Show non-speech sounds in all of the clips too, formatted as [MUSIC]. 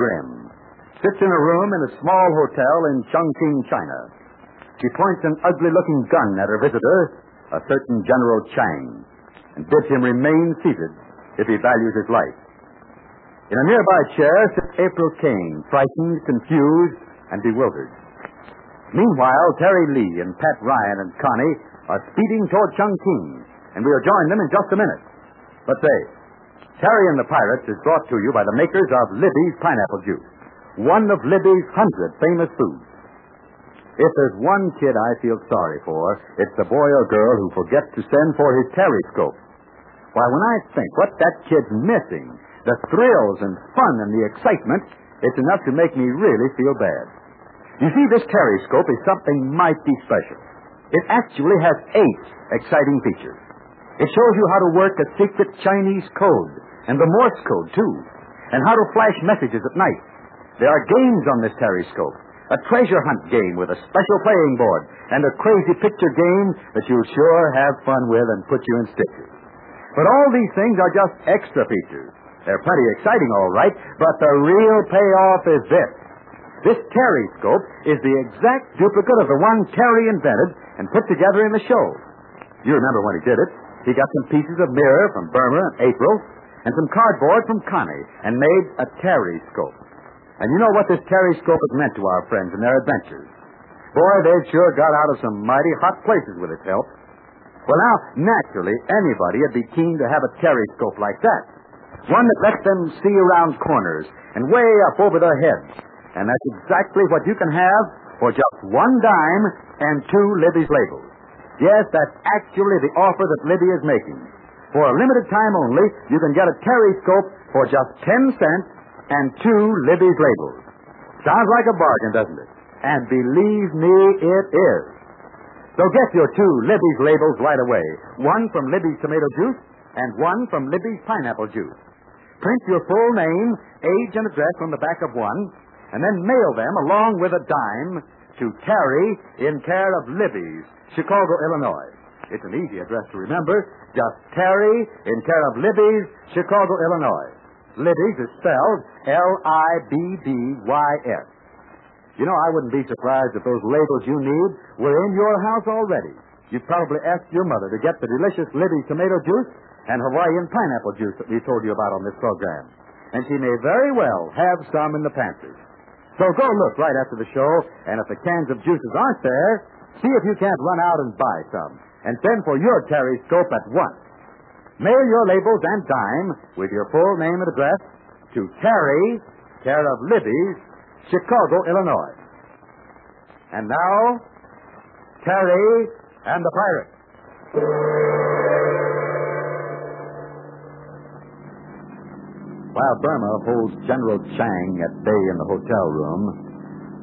Grim, sits in a room in a small hotel in Chongqing, China. She points an ugly looking gun at her visitor, a certain General Chang, and bids him remain seated if he values his life. In a nearby chair sits April Kane, frightened, confused, and bewildered. Meanwhile, Terry Lee and Pat Ryan and Connie are speeding toward Chongqing, and we'll join them in just a minute. But say, Terry and the Pirates is brought to you by the makers of Libby's Pineapple Juice, one of Libby's hundred famous foods. If there's one kid I feel sorry for, it's the boy or girl who forgets to send for his Terryscope. Why, when I think what that kid's missing, the thrills and fun and the excitement, it's enough to make me really feel bad. You see, this Terryscope is something mighty special. It actually has eight exciting features. It shows you how to work a secret Chinese code, and the Morse code, too, and how to flash messages at night. There are games on this Terryscope. A treasure hunt game with a special playing board, and a crazy picture game that you'll sure have fun with and put you in stitches. But all these things are just extra features. They're plenty exciting, all right, but the real payoff is this. This Terryscope is the exact duplicate of the one Terry invented and put together in the show. You remember when he did it. He got some pieces of mirror from Burma and April, and some cardboard from Connie, and made a Terryscope. And you know what this Terryscope has meant to our friends and their adventures. Boy, they've sure got out of some mighty hot places with its help. Well, now, naturally, anybody would be keen to have a Terryscope like that. One that lets them see around corners and way up over their heads. And that's exactly what you can have for just one dime and two Libby's labels. Yes, that's actually the offer that Libby is making. For a limited time only, you can get a Terryscope for just 10 cents and two Libby's labels. Sounds like a bargain, doesn't it? And believe me, it is. So get your two Libby's labels right away. One from Libby's tomato juice and one from Libby's pineapple juice. Print your full name, age, and address on the back of one, and then mail them along with a dime to Terry in care of Libby's, Chicago, Illinois. It's an easy address to remember. Just Terry in care of Libby's, Chicago, Illinois. Libby's is spelled L-I-B-B-Y-S. You know, I wouldn't be surprised if those labels you need were in your house already. You've probably asked your mother to get the delicious Libby's tomato juice and Hawaiian pineapple juice that we told you about on this program. And she may very well have some in the pantry. So go look right after the show, and if the cans of juices aren't there, see if you can't run out and buy some. And send for your Terryscope at once. Mail your labels and dime with your full name and address to Terry, care of Libby's, Chicago, Illinois. And now, Terry and the Pirates. While Burma holds General Chang at bay in the hotel room,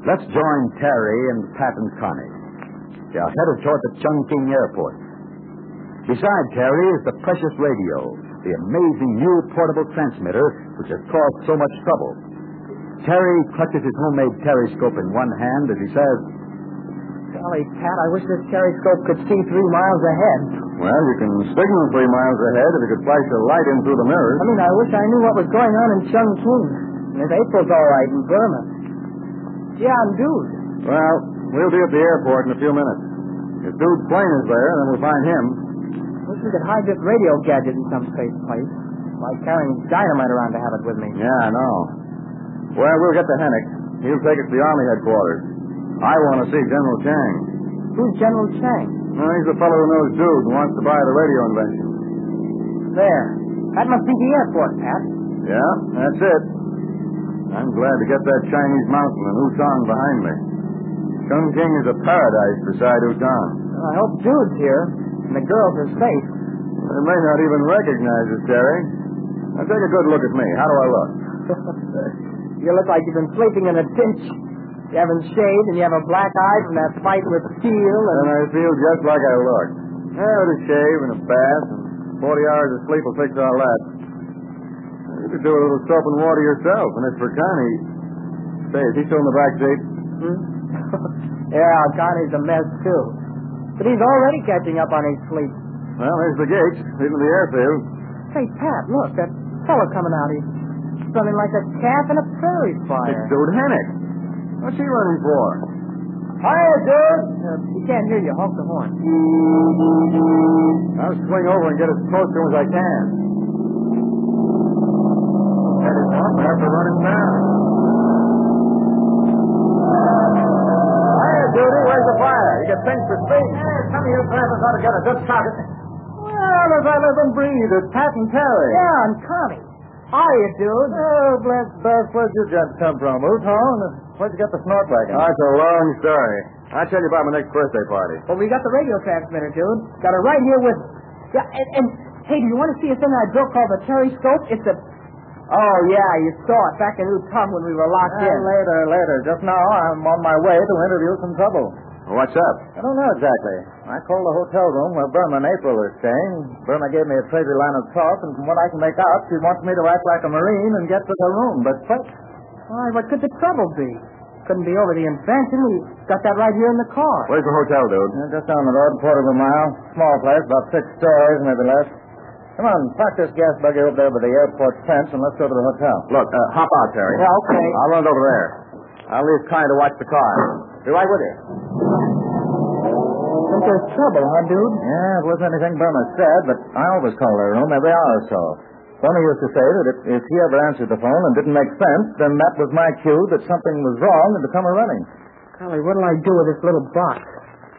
let's join Terry and Pat and Connie. They are headed toward the Chongqing airport. Beside Terry is the precious radio, the amazing new portable transmitter which has caused so much trouble. Terry clutches his homemade Terryscope in one hand as he says, Golly, Pat, I wish this Terryscope could see three miles ahead. Well, you can signal three miles ahead if you could flash a light in through the mirrors. I mean, I wish I knew what was going on in Chongqing. And if April's all right in Burma. Yeah, and Dude. Well, we'll be at the airport in a few minutes. If Dude's plane is there, then we'll find him. Wish we could hide this radio gadget in some safe place. Like carrying dynamite around to have it with me. Yeah, I know. Well, we'll get to Hennick. He'll take us to the Army headquarters. I want to see General Chang. Who's General Chang? Well, he's the fellow who knows Dude and wants to buy the radio invention. There. That must be the airport, Pat. Yeah, that's it. I'm glad to get that Chinese mountain and Utong behind me. Chongqing is a paradise beside Utong. Well, I hope Dude's here and the girls are safe. They may not even recognize us, Terry. Now take a good look at me. How do I look? [LAUGHS] you look like you've been sleeping in a ditch. You haven't shaved and you have a black eye from that fight with Steele and... And I feel just like I look. Yeah, with a shave and a bath and 40 hours of sleep will fix all that. You could do a little soap and water yourself, and it's for Connie. Say, is he still in the back seat? Hmm? [LAUGHS] yeah, Connie's a mess, too. But he's already catching up on his sleep. Well, there's the gate, leading to the airfield. Hey, Pat, look, that fellow coming out. He's running like a calf in a prairie fire. It's Dude Hennick. What's he running for? Hiya, dude. Uh, he can't hear you. Honk the horn. I'll swing over and get as close to him as I can. Head is up. I have to run him down. Hiya, Duty. Where's the fire? You get things for speed. some of you fellas ought to get a good shot at Well, as I live and breathe, it's Pat and Terry. Yeah, and Connie. Hiya, dude. Oh, bless Beth. Where'd you gents come from? Who's home? Where'd you get the snort wagon? Oh, it's a long story. I'll tell you about my next birthday party. Well, we got the radio transmitter, dude. Got it right here with. Yeah, and, and hey, do you want to see a thing I built called the Terryscope? It's a. Oh yeah, you saw it back in Utah when we were locked Uh, in. later, later. Just now, I'm on my way to interview some trouble. What's up? I don't know exactly. I called the hotel room where Burma and April are staying. Burma gave me a crazy line of talk, and from what I can make out, she wants me to act like a Marine and get to her room. But what? Why, what could the trouble be? Couldn't be over the invention. We got that right here in the car. Where's the hotel, dude? Uh, just down the road, a quarter of a mile. Small place, about six stories, maybe less. Come on, park this gas buggy over there by the airport fence, and let's go to the hotel. Look, uh, hop out, Terry. Yeah, okay. I'll run it over there. I'll leave Connie to watch the car. Be right with you. Think there's trouble, huh, dude? Yeah, it wasn't anything Burma said, but I always call their room every hour or so. Burma used to say that if, if he ever answered the phone and didn't make sense, then that was my cue that something was wrong and to come a running. Golly, what'll I do with this little box?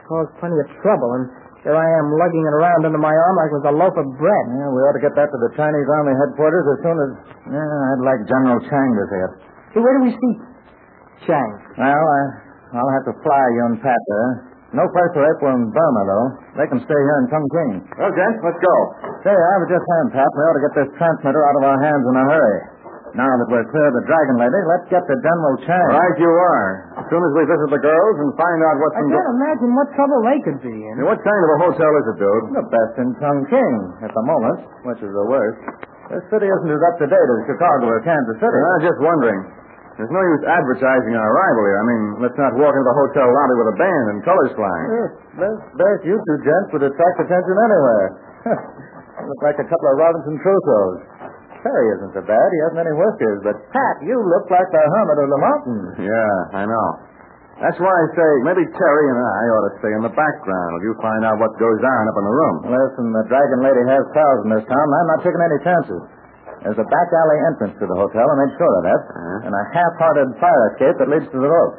Caused plenty of trouble, and here I am lugging it around under my arm like it was a loaf of bread. Yeah, we ought to get that to the Chinese Army headquarters as soon as. Yeah, I'd like General Chang to see it. Hey, where do we see Chang? Well, I, I'll have to fly you and Pat there. No place for April and Burma, though. They can stay here in Chongqing. Well, gents, let's go. Say, I was just saying, Pat, we ought to get this transmitter out of our hands in a hurry. Now that we're clear of the Dragon Lady, let's get to General Chang. Right you are. As soon as we visit the girls and find out what's I in... can't imagine what trouble they could be in. Hey, what kind of a hotel is it, dude? The best in Chongqing at the moment, which is the worst. This city isn't as up to date as Chicago or Kansas City. I was just wondering. There's no use advertising our arrival here. I mean, let's not walk into the hotel lobby with a band and colors flying. Yes, best, best you two gents would attract attention anywhere. [LAUGHS] look like a couple of Robinson Crusoes. Terry isn't so bad. He hasn't any whiskers. But, Pat, you look like the hermit of the mountains. Yeah, I know. That's why I say maybe Terry and I ought to stay in the background while you find out what goes on up in the room. Listen, the Dragon Lady has cows in this town, I'm not taking any chances. There's a back alley entrance to the hotel. I made sure of that. Uh-huh. And a half-hearted fire escape that leads to the roof.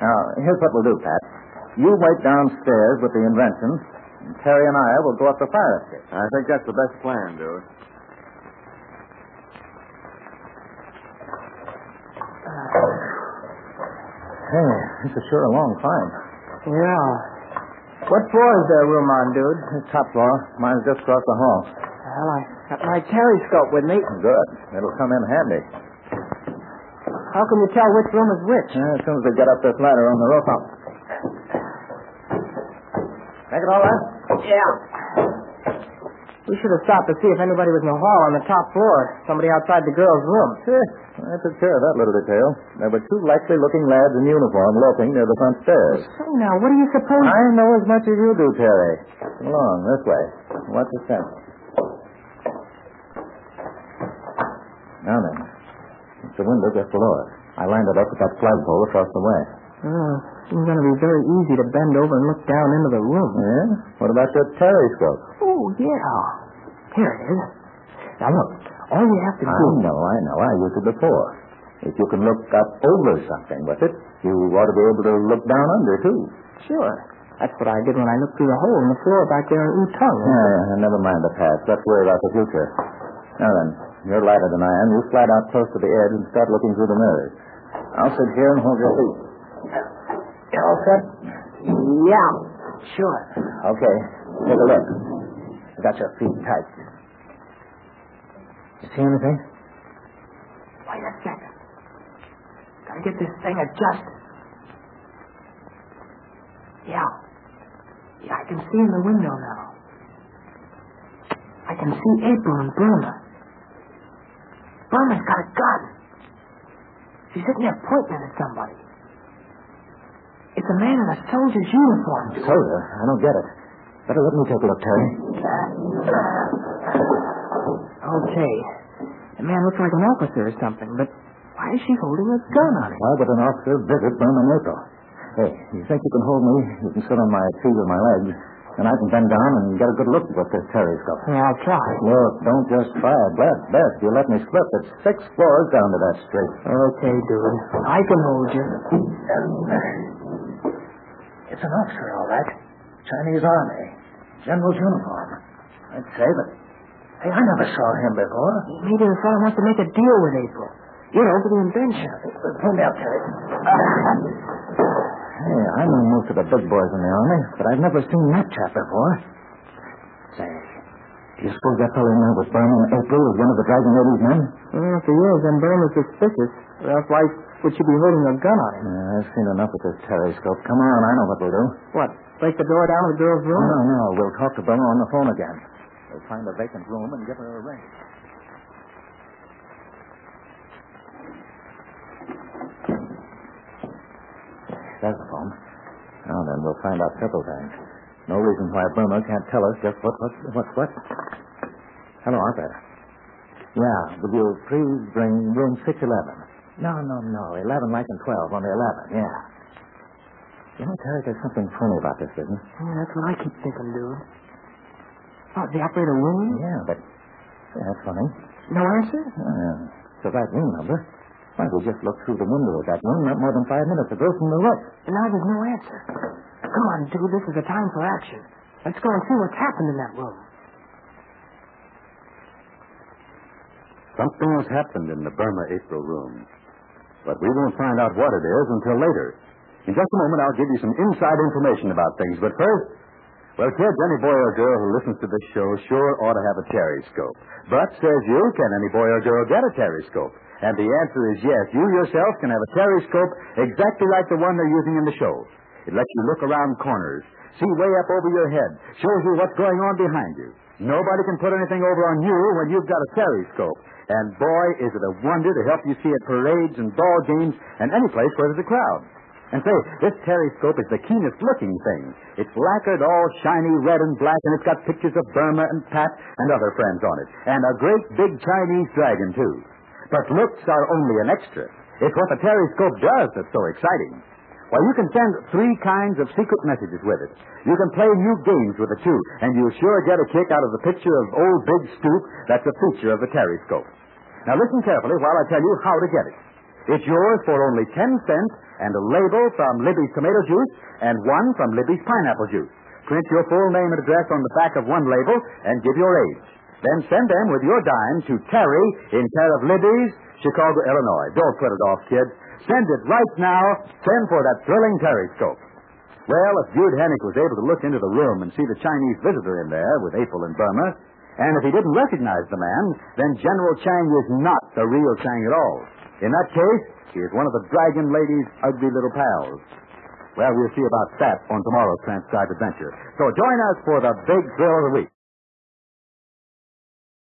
Now, here's what we'll do, Pat. You wait downstairs with the invention, and Terry and I will go up the fire escape. I think that's the best plan, dude. Hey, this is sure a long climb. Yeah. What floor is that room on, dude? It's top floor. Mine's just across the hall. Well, I got my Terryscope with me. Oh, good. It'll come in handy. How can you tell which room is which? Yeah, as soon as we get up this ladder on the roof, I'll... Make it all right? Yeah. We should have stopped to see if anybody was in the hall on the top floor. Somebody outside the girls' room. Sure. I took care of that little detail. There were two likely looking lads in uniform lurking near the front stairs. Say now, what do you suppose? I know as much as you do, Terry. Come along, this way. Watch the step. Now then, it's the window just below us. I lined it up with that flagpole across the way. Oh, it's going to be very easy to bend over and look down into the room. Yeah? What about your telescope? Oh, yeah. Here it is. Now, look, all you have to do. I do... know, I know. I used it before. If you can look up over something with it, you ought to be able to look down under, too. Sure. That's what I did when I looked through the hole in the floor back there in Utah. Yeah, yeah, never mind the past. Let's worry about the future. Now then, you're lighter than I am. You slide out close to the edge and start looking through the mirrors. I'll sit here and hold your feet. You all set? Yeah, sure. Okay. Take a look. You got your feet tight. You see anything? Wait a second. Gotta get this thing adjusted. Yeah. Yeah, I can see in the window now. I can see April and Burma. Oh, Burma's got a gun. She's sitting there pointing at somebody. It's a man in a soldier's uniform. Soldier? I don't get it. Better let me take a look, Terry. Okay. The man looks like an officer or something, but why is she holding a gun on him? Why would an officer visit Burma April? Hey, you think you can hold me? You can sit on my feet with my legs, and I can bend down and get a good look at what this Terry's periscope. Yeah, I'll try. Look, don't just try it. Best, best. You let me slip. It's six floors down to that street. Okay, dude. I can hold you. It's an officer, all right. Chinese Army. General's uniform. I'd say, but hey, I never saw him before. Maybe the fellow wants to make a deal with April. You know, for the invention. Pull me up, Terry. Ah. Hey, I know most of the big boys in the Army, but I've never seen that chap before. Say, do you suppose that fellow in there with Burma in April is one of the Dragon Lady's men? Well, if he is, then Burma's suspicious. Else why would she be holding a gun on him? Yeah, I've seen enough of this periscope. Come on, I know what we'll do. What, break the door down to the girl's room? No, no, we'll talk to Burma on the phone again. We'll find a vacant room and give her a ring. There's phone. Now then, we'll find out several things. No reason why Burma can't tell us just what, what, what, what. Hello, operator. Yeah, will you please bring room 611? No, no, no. 11 like in 12 only 11, yeah. You know, Terry, there's something funny about this business. Yeah, that's what I keep thinking, dude. Oh, the operator room? Yeah, but yeah, that's funny. No answer? Uh, it's the right room number. Why, we just looked through the window of that room not more than five minutes ago from the roof. And now there's no answer. Come on, dude. This is the time for action. Let's go and see what's happened in that room. Something has happened in the Burma April room. But we won't find out what it is until later. In just a moment, I'll give you some inside information about things. But first, well, kids, any boy or girl who listens to this show sure ought to have a Terryscope. But, says you, can any boy or girl get a Terryscope? And the answer is yes. You yourself can have a Terryscope exactly like the one they're using in the show. It lets you look around corners, see way up over your head, shows you what's going on behind you. Nobody can put anything over on you when you've got a Terryscope. And boy, is it a wonder to help you see at parades and ball games and any place where there's a crowd. And say, this Terryscope is the keenest looking thing. It's lacquered all shiny red and black, and it's got pictures of Burma and Pat and other friends on it. And a great big Chinese dragon, too. But looks are only an extra. It's what the Terryscope does that's so exciting. Why, you can send three kinds of secret messages with it. You can play new games with it, too, and you'll sure get a kick out of the picture of old Big Stoop that's a feature of the Terryscope. Now, listen carefully while I tell you how to get it. It's yours for only 10 cents and a label from Libby's tomato juice and one from Libby's pineapple juice. Print your full name and address on the back of one label and give your age. Then send them with your dime to Terry in care of Libby's, Chicago, Illinois. Don't put it off, kids. Send it right now. Send for that thrilling Terryscope. Well, if Dude Hennick was able to look into the room and see the Chinese visitor in there with April and Burma, and if he didn't recognize the man, then General Chang is not the real Chang at all. In that case, he is one of the Dragon Lady's ugly little pals. Well, we'll see about that on tomorrow's transcribed adventure. So join us for the big thrill of the week.